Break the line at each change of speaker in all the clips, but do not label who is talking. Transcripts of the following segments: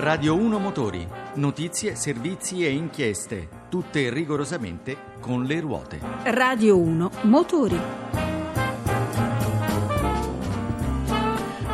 Radio 1 Motori. Notizie, servizi e inchieste. Tutte rigorosamente con le ruote.
Radio 1 Motori.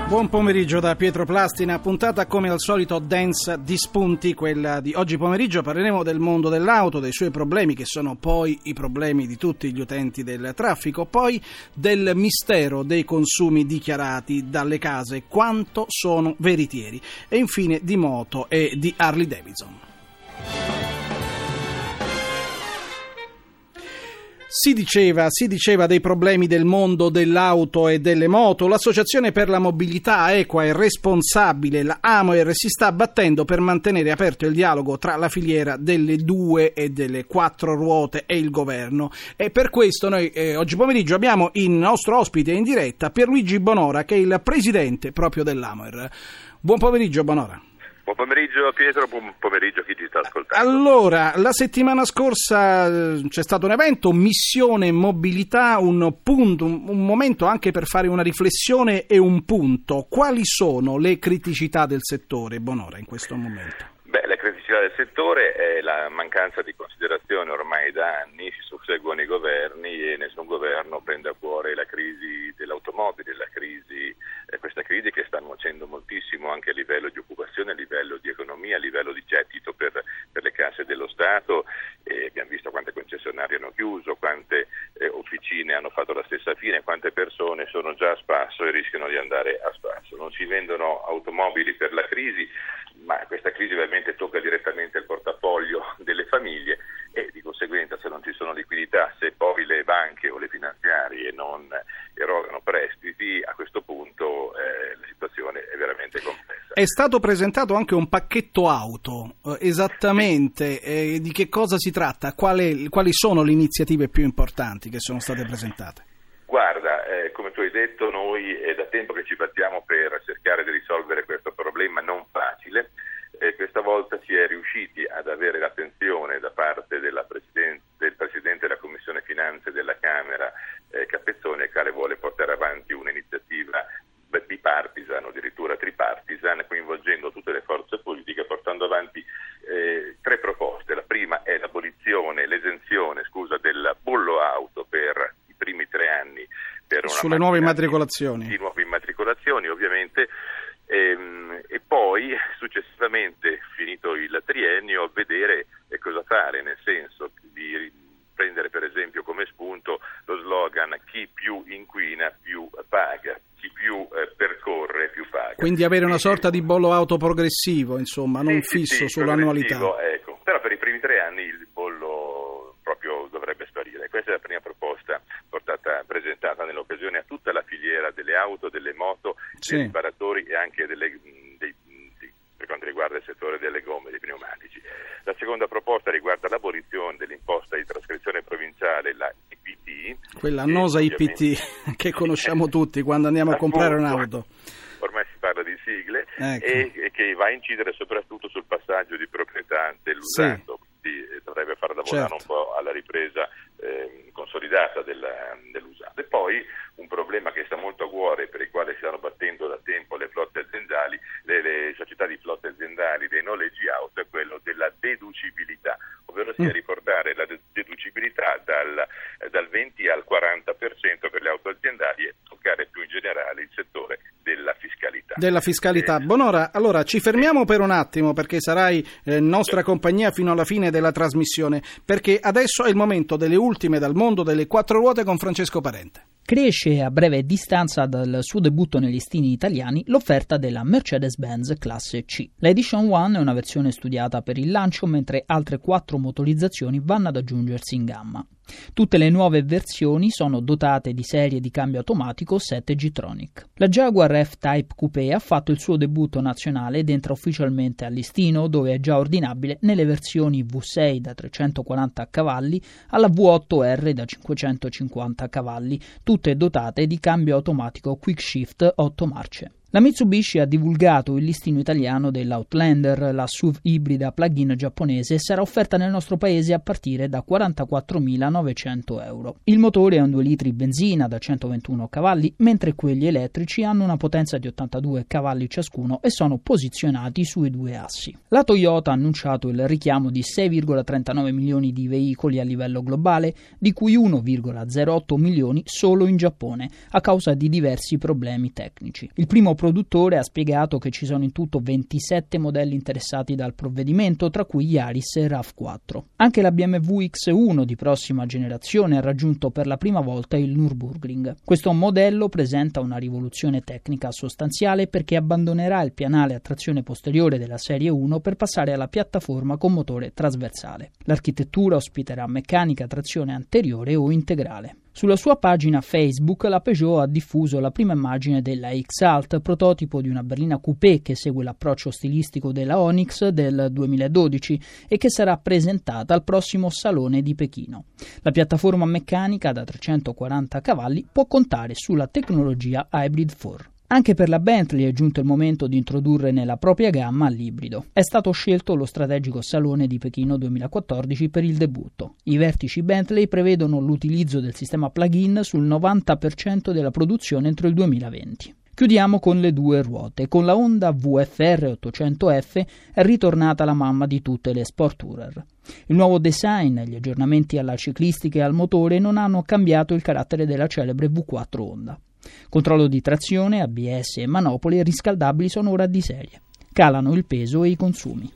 Buon pomeriggio da Pietro Plastina, puntata come al solito densa di spunti, quella di oggi pomeriggio parleremo del mondo dell'auto, dei suoi problemi che sono poi i problemi di tutti gli utenti del traffico, poi del mistero dei consumi dichiarati dalle case, quanto sono veritieri e infine di moto e di Harley Davidson. Si diceva, si diceva, dei problemi del mondo dell'auto e delle moto. L'Associazione per la mobilità equa e responsabile, la AMOER, si sta battendo per mantenere aperto il dialogo tra la filiera delle due e delle quattro ruote e il governo. E per questo noi eh, oggi pomeriggio abbiamo il nostro ospite in diretta, Pierluigi Bonora, che è il presidente proprio dell'AMOER. Buon pomeriggio, Bonora.
Buon pomeriggio Pietro, buon pomeriggio a chi ci sta ascoltando.
Allora, la settimana scorsa eh, c'è stato un evento, Missione Mobilità, un punto, un momento anche per fare una riflessione e un punto. Quali sono le criticità del settore, Bonora, in questo momento?
Beh, la criticità del settore è la mancanza di considerazione ormai da anni, si susseguono i governi e nessun governo prende a cuore la crisi dell'automobile, la crisi, crisi che sta nuocendo moltissimo anche a livello di occupazione, a livello di economia, a livello di gettito per, per le casse dello Stato. E abbiamo visto quante concessionarie hanno chiuso, quante eh, officine hanno fatto la stessa fine, quante persone sono già a spasso e rischiano di andare a spasso. Non si vendono automobili per la crisi, ma questa crisi ovviamente tocca direttamente il portafoglio delle famiglie e di conseguenza se non ci sono liquidità, se poi le banche o le finanziarie non erogano prestiti, a questo punto eh, la situazione è veramente complessa.
È stato presentato anche un pacchetto auto, eh, esattamente eh, di che cosa si tratta? Quali, quali sono le iniziative più importanti che sono state presentate?
Guarda, eh, come tu hai detto, noi è da tempo che ci battiamo per cercare di risolvere questo problema non facile. Eh, questa volta si è riusciti ad avere l'attenzione da parte Presidente, del Presidente della Commissione Finanze della Camera, eh, Capezzone, il quale vuole portare avanti un'iniziativa bipartisan o addirittura tripartisan, coinvolgendo tutte le forze politiche, portando avanti eh, tre proposte. La prima è l'abolizione, l'esenzione scusa, del bollo auto per primi tre anni per
sulle nuove immatricolazioni.
Di nuove immatricolazioni, ovviamente. E, ehm, e, poi successivamente, finito il triennio, vedere cosa fare, nel senso di prendere per esempio come spunto lo slogan chi più inquina più paga, chi più eh, percorre più paga.
Quindi avere una sorta di bollo auto progressivo, insomma, non sì, fisso sì, sull'annualità.
Ecco. Però per i primi tre anni il bollo proprio dovrebbe sparire. Questa è la prima proposta portata, presentata nell'occasione a tutta la filiera delle auto, delle moto, sì. dei riparatori e anche delle, dei, di, per quanto riguarda il settore delle gomme, dei pneumatici. La seconda proposta riguarda l'abolizione dell'imposta di trascrizione provinciale, la IPT.
Quella annosa IPT che conosciamo tutti quando andiamo a comprare un'auto.
Ormai si parla di sigle ecco. e, e, che va a incidere soprattutto sul passaggio di proprietà dell'usato. Sì dovrebbe far lavorare certo. un po' alla ripresa eh, consolidata della, dell'usato. E poi un problema che sta molto a cuore, per il quale si stanno battendo da tempo le flotte aziendali, le, le società di flotte aziendali dei noleggi auto, è quello della deducibilità, ovvero sia mm. riportare la deducibilità dal, dal 20 al 40% per le auto aziendali e toccare più in generale il settore della fiscalità.
Della fiscalità. Bonora, allora ci fermiamo per un attimo perché sarai eh, nostra compagnia fino alla fine della trasmissione, perché adesso è il momento delle ultime dal mondo delle quattro ruote con Francesco Parente.
Cresce a breve distanza dal suo debutto negli listini italiani l'offerta della Mercedes-Benz classe C. La Edition One è una versione studiata per il lancio, mentre altre quattro motorizzazioni vanno ad aggiungersi in gamma. Tutte le nuove versioni sono dotate di serie di cambio automatico 7 G-Tronic. La Jaguar F-Type Coupé ha fatto il suo debutto nazionale ed entra ufficialmente a listino, dove è già ordinabile nelle versioni V6 da 340 cavalli alla V8R da 550 cavalli, tutte dotate di cambio automatico Quick Shift 8 marce. La Mitsubishi ha divulgato il listino italiano dell'Outlander, la SUV ibrida plug-in giapponese, e sarà offerta nel nostro paese a partire da 44.900 euro. Il motore è un 2 litri benzina da 121 cavalli, mentre quelli elettrici hanno una potenza di 82 cavalli ciascuno e sono posizionati sui due assi. La Toyota ha annunciato il richiamo di 6,39 milioni di veicoli a livello globale, di cui 1,08 milioni solo in Giappone, a causa di diversi problemi tecnici. Il primo produttore ha spiegato che ci sono in tutto 27 modelli interessati dal provvedimento, tra cui Yaris e RAV4. Anche la BMW X1 di prossima generazione ha raggiunto per la prima volta il Nürburgring. Questo modello presenta una rivoluzione tecnica sostanziale perché abbandonerà il pianale a trazione posteriore della serie 1 per passare alla piattaforma con motore trasversale. L'architettura ospiterà meccanica trazione anteriore o integrale. Sulla sua pagina Facebook la Peugeot ha diffuso la prima immagine della X-Alt, prototipo di una berlina coupé che segue l'approccio stilistico della Onyx del 2012 e che sarà presentata al prossimo Salone di Pechino. La piattaforma meccanica da 340 cavalli può contare sulla tecnologia Hybrid 4. Anche per la Bentley è giunto il momento di introdurre nella propria gamma l'ibrido. È stato scelto lo strategico Salone di Pechino 2014 per il debutto. I vertici Bentley prevedono l'utilizzo del sistema plug-in sul 90% della produzione entro il 2020. Chiudiamo con le due ruote. Con la Honda VFR 800F è ritornata la mamma di tutte le sport tourer. Il nuovo design gli aggiornamenti alla ciclistica e al motore non hanno cambiato il carattere della celebre V4 Honda. Controllo di trazione, ABS e manopole riscaldabili sono ora di serie. Calano il peso e i consumi.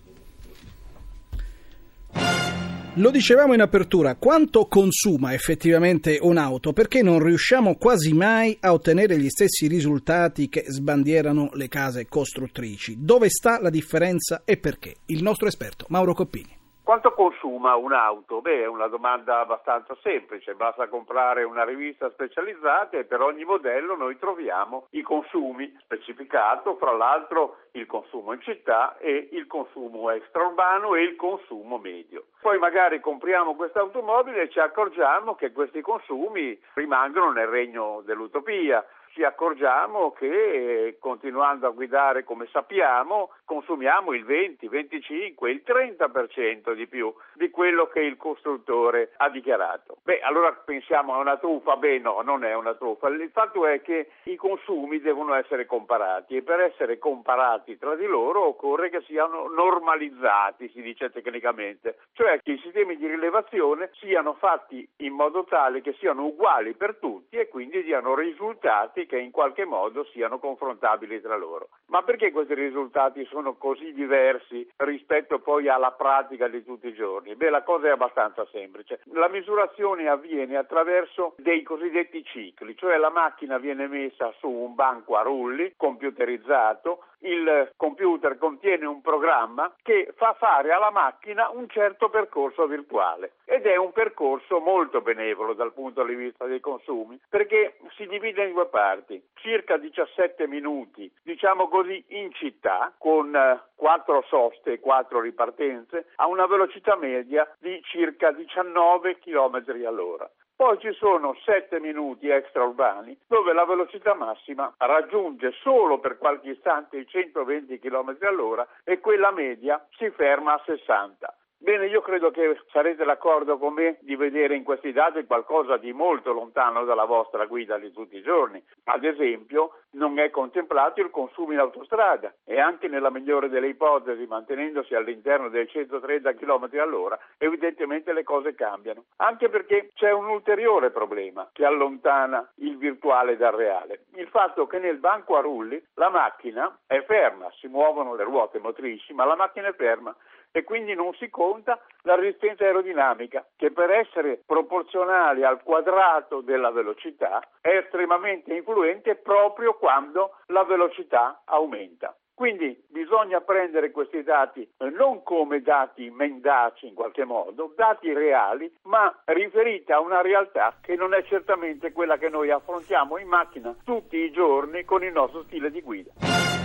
Lo dicevamo in apertura, quanto consuma effettivamente un'auto? Perché non riusciamo quasi mai a ottenere gli stessi risultati che sbandierano le case costruttrici? Dove sta la differenza e perché? Il nostro esperto Mauro Coppini.
Quanto consuma un'auto? Beh, è una domanda abbastanza semplice, basta comprare una rivista specializzata e per ogni modello noi troviamo i consumi specificato, fra l'altro il consumo in città e il consumo extraurbano e il consumo medio. Poi magari compriamo questa automobile e ci accorgiamo che questi consumi rimangono nel regno dell'utopia, ci accorgiamo che continuando a guidare come sappiamo consumiamo il 20, 25, il 30% di più di quello che il costruttore ha dichiarato. Beh, allora pensiamo a una truffa? Beh, no, non è una truffa. Il fatto è che i consumi devono essere comparati e per essere comparati tra di loro occorre che siano normalizzati, si dice tecnicamente, cioè che i sistemi di rilevazione siano fatti in modo tale che siano uguali per tutti e quindi diano risultati risultati che in qualche modo siano confrontabili tra loro. Ma perché questi risultati sono così diversi rispetto poi alla pratica di tutti i giorni? Beh, la cosa è abbastanza semplice. La misurazione avviene attraverso dei cosiddetti cicli, cioè la macchina viene messa su un banco a rulli computerizzato, il computer contiene un programma che fa fare alla macchina un certo percorso virtuale ed è un percorso molto benevolo dal punto di vista dei consumi perché si divide in due parti, circa 17 minuti, diciamo così, in città con 4 eh, soste e 4 ripartenze a una velocità media di circa 19 km all'ora. Poi ci sono 7 minuti extraurbani dove la velocità massima raggiunge solo per qualche istante i 120 km all'ora e quella media si ferma a 60. Bene, io credo che sarete d'accordo con me di vedere in questi dati qualcosa di molto lontano dalla vostra guida di tutti i giorni. Ad esempio, non è contemplato il consumo in autostrada e anche nella migliore delle ipotesi, mantenendosi all'interno dei 130 km all'ora, evidentemente le cose cambiano. Anche perché c'è un ulteriore problema che allontana il virtuale dal reale. Il fatto che nel banco a rulli la macchina è ferma, si muovono le ruote motrici, ma la macchina è ferma e quindi non si conta la resistenza aerodinamica che per essere proporzionale al quadrato della velocità è estremamente influente proprio quando la velocità aumenta. Quindi bisogna prendere questi dati eh, non come dati mendaci in qualche modo, dati reali, ma riferiti a una realtà che non è certamente quella che noi affrontiamo in macchina tutti i giorni con il nostro stile di guida.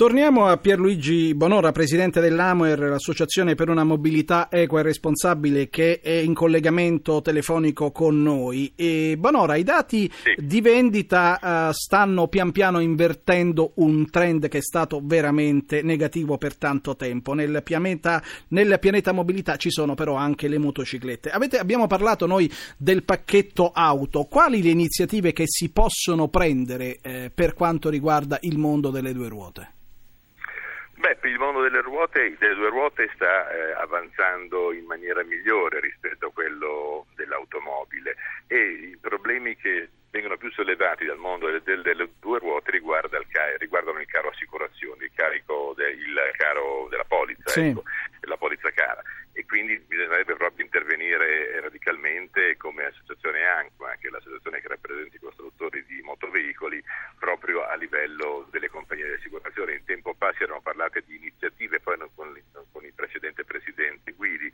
Torniamo a Pierluigi Bonora, presidente dell'AMOER, l'associazione per una mobilità equa e responsabile che è in collegamento telefonico con noi. E Bonora, i dati
Sì.
di vendita eh, stanno pian piano invertendo un trend che è stato veramente negativo per tanto tempo. Nel pianeta, nel pianeta mobilità ci sono però anche le motociclette. Avete- abbiamo parlato noi del pacchetto auto. Quali le iniziative che si possono prendere eh, per quanto riguarda il mondo delle due ruote?
Mondo delle ruote, delle due ruote sta eh, avanzando in maniera migliore rispetto a quello dell'automobile. E i problemi che vengono più sollevati dal mondo del- del- delle due ruote riguarda il riguardano il caro assicurazioni, il, carico de- il caro della polizza,
Sì.
ecco, la polizza cara e quindi bisognerebbe proprio intervenire radicalmente come associazione ANCMA, che è l'associazione che rappresenta i costruttori di motoveicoli, proprio a livello delle compagnie di assicurazione. In tempo fa si erano parlate di iniziative, poi non- con, il- con il precedente presidente Guidi,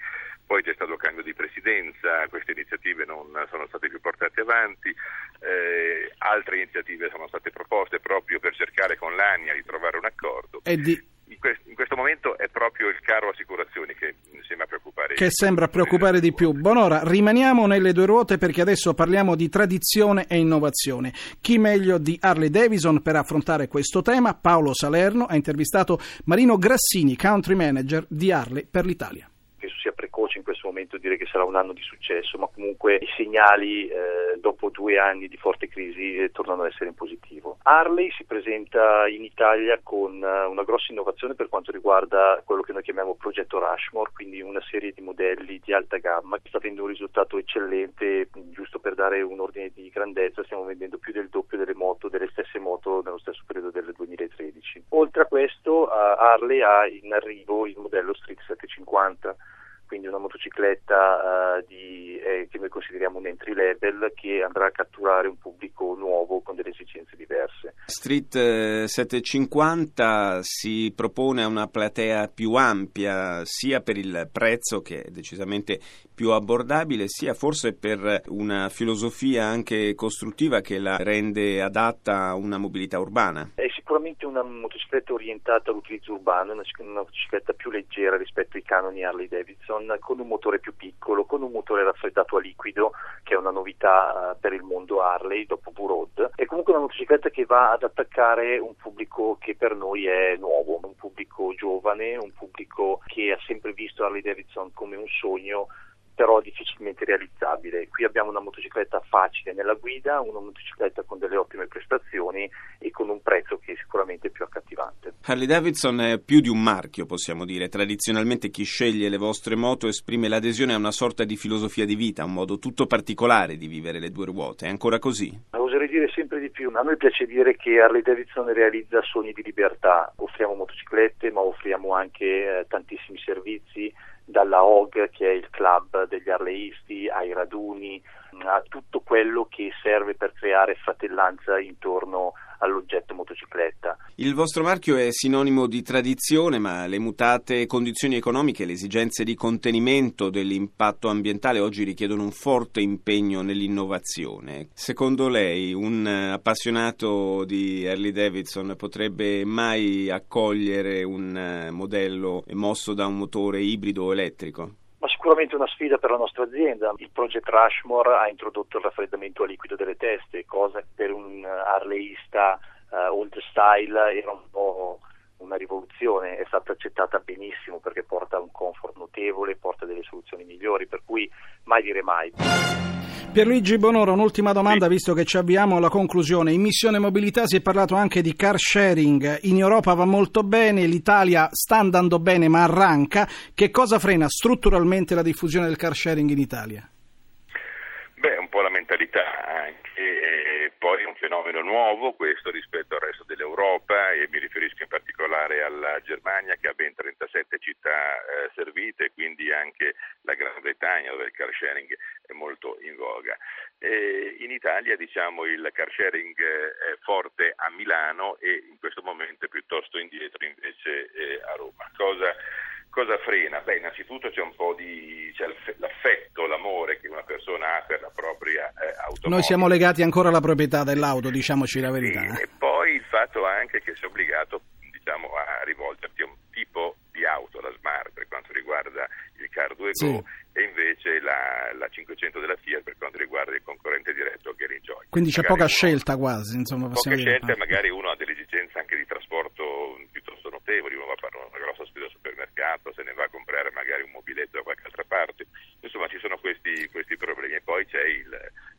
poi c'è stato cambio di presidenza, queste iniziative non sono state più portate avanti, eh, altre iniziative sono state proposte proprio per cercare con l'ANIA di trovare un accordo.
Di-
In, quest- in questo momento è proprio il caro assicurazioni che sembra preoccupare.
che sembra preoccupare di più. Bonora, rimaniamo nelle due ruote perché adesso parliamo di tradizione e innovazione. Chi meglio di Harley Davidson per affrontare questo tema? Paolo Salerno ha intervistato Marino Grassini, country manager di Harley per l'Italia.
penso sia precoce in momento dire che sarà un anno di successo, ma comunque i segnali eh, dopo due anni di forte crisi eh, tornano ad essere in positivo. Harley si presenta in Italia con eh, una grossa innovazione per quanto riguarda quello che noi chiamiamo progetto Rushmore, quindi una serie di modelli di alta gamma che sta avendo un risultato eccellente, giusto per dare un ordine di grandezza, stiamo vendendo più del doppio delle moto, delle stesse moto nello stesso periodo del 2013. Oltre a questo, eh, Harley ha in arrivo il modello Street 750 quindi una motocicletta eh, di, eh, che noi consideriamo un entry level che andrà a catturare un pubblico nuovo con delle esigenze diverse.
Street eh, 750 si propone a una platea più ampia sia per il prezzo che è decisamente più abbordabile sia forse per una filosofia anche costruttiva che la rende adatta a una mobilità urbana.
È sicuramente una motocicletta orientata all'utilizzo urbano, una, una motocicletta più leggera rispetto ai canoni Harley Davidson, con un motore più piccolo, con un motore raffreddato a liquido, che è una novità eh, per il mondo Harley dopo V-Road. È comunque una motocicletta che va ad attaccare un pubblico che per noi è nuovo, un pubblico giovane, un pubblico che ha sempre visto Harley Davidson come un sogno però difficilmente realizzabile. Qui abbiamo una motocicletta facile nella guida, una motocicletta con delle ottime prestazioni e con un prezzo che è sicuramente più accattivante.
Harley Davidson è più di un marchio, possiamo dire. Tradizionalmente chi sceglie le vostre moto esprime l'adesione a una sorta di filosofia di vita, un modo tutto particolare di vivere le due ruote. È ancora così?
Oserei dire sempre di più. A noi piace dire che Harley Davidson realizza sogni di libertà. Offriamo motociclette, ma offriamo anche eh, tantissimi servizi, dalla OG, che è il club degli arleisti, ai raduni, a tutto quello che serve per creare fratellanza intorno all'oggetto motocicletta.
Il vostro marchio è sinonimo di tradizione, ma le mutate condizioni economiche e le esigenze di contenimento dell'impatto ambientale oggi richiedono un forte impegno nell'innovazione. Secondo lei un appassionato di Harley Davidson potrebbe mai accogliere un modello mosso da un motore ibrido o elettrico?
Ma sicuramente una sfida per la nostra azienda. Il Project Rushmore ha introdotto il raffreddamento a liquido delle teste, cosa che per un harleista uh, old style era un po' una rivoluzione, è stata accettata benissimo perché porta un comfort notevole, porta delle soluzioni migliori, per cui mai dire mai.
Pierluigi Bonoro, un'ultima domanda visto che ci avviamo alla conclusione. In missione mobilità si è parlato anche di car sharing. In Europa va molto bene, l'Italia sta andando bene ma arranca. Che cosa frena strutturalmente la diffusione del car sharing in Italia?
Beh, un po' la mentalità anche, e poi è un fenomeno nuovo questo rispetto al resto dell'Europa e mi riferisco in particolare alla Germania che ha ben 37 città eh, servite, quindi anche la Gran Bretagna dove il car sharing è molto in voga. E in Italia diciamo il car sharing è forte a Milano e in questo momento è piuttosto indietro invece eh, a Roma. Cosa Cosa frena? Beh, innanzitutto c'è un po' di c'è l'affetto, l'amore che una persona ha per la propria eh, automobile.
Noi siamo legati ancora alla proprietà dell'auto, diciamoci la verità.
Sì,
eh.
e poi il fatto anche che è obbligato diciamo, a rivolgerti a un tipo di auto, la Smart per quanto riguarda il Car 2
Sì.
E invece la, la 500 della Fiat per quanto riguarda il concorrente diretto Gary Joy.
Quindi c'è
Magari
poca
uno-
scelta quasi, insomma,
Poche
possiamo dire.
scelte, magari uno ha delle esigenze anche di trasporto piuttosto notevoli, uno va a fare una grossa spesa supermercato, se ne va a comprare magari un mobiletto da qualche altra parte, insomma ci sono questi, questi problemi. E poi c'è il,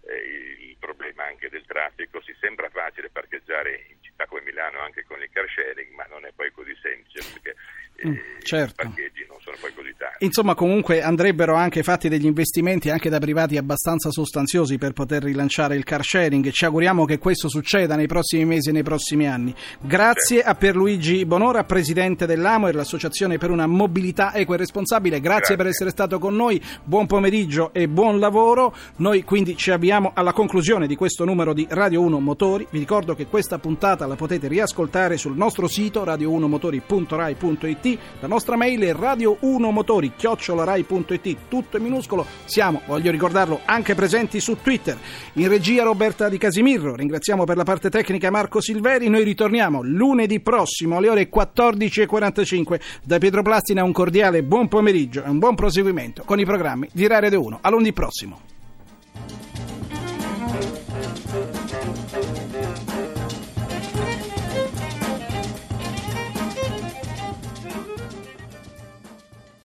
eh, il problema anche del traffico, si sembra facile parcheggiare in città come Milano anche con il car sharing, ma non è poi così semplice perché eh,
Mm, certo.
i parcheggi non sono poi così tanti.
Insomma, comunque andrebbero anche fatti degli investimenti anche da privati abbastanza sostanziosi per poter rilanciare il car sharing ci auguriamo che questo succeda nei prossimi mesi e nei prossimi anni. Grazie a Pierluigi Bonora, presidente dell'AMOR, l'Associazione per una mobilità equa e responsabile. Grazie,
Grazie.
per essere stato con noi. Buon pomeriggio e buon lavoro. Noi quindi ci avviamo alla conclusione di questo numero di Radio 1 Motori. Vi ricordo che questa puntata la potete riascoltare sul nostro sito radio1motori.rai.it. La nostra mail è radio1motori chiocciolarai.it, tutto in minuscolo. Siamo, voglio ricordarlo, anche presenti su Twitter. In regia Roberta Di Casimirro, ringraziamo per la parte tecnica Marco Silveri. Noi ritorniamo lunedì prossimo alle ore 14.45. Da Pietro Plastina un cordiale buon pomeriggio e un buon proseguimento con i programmi di Radio 1. A lunedì prossimo.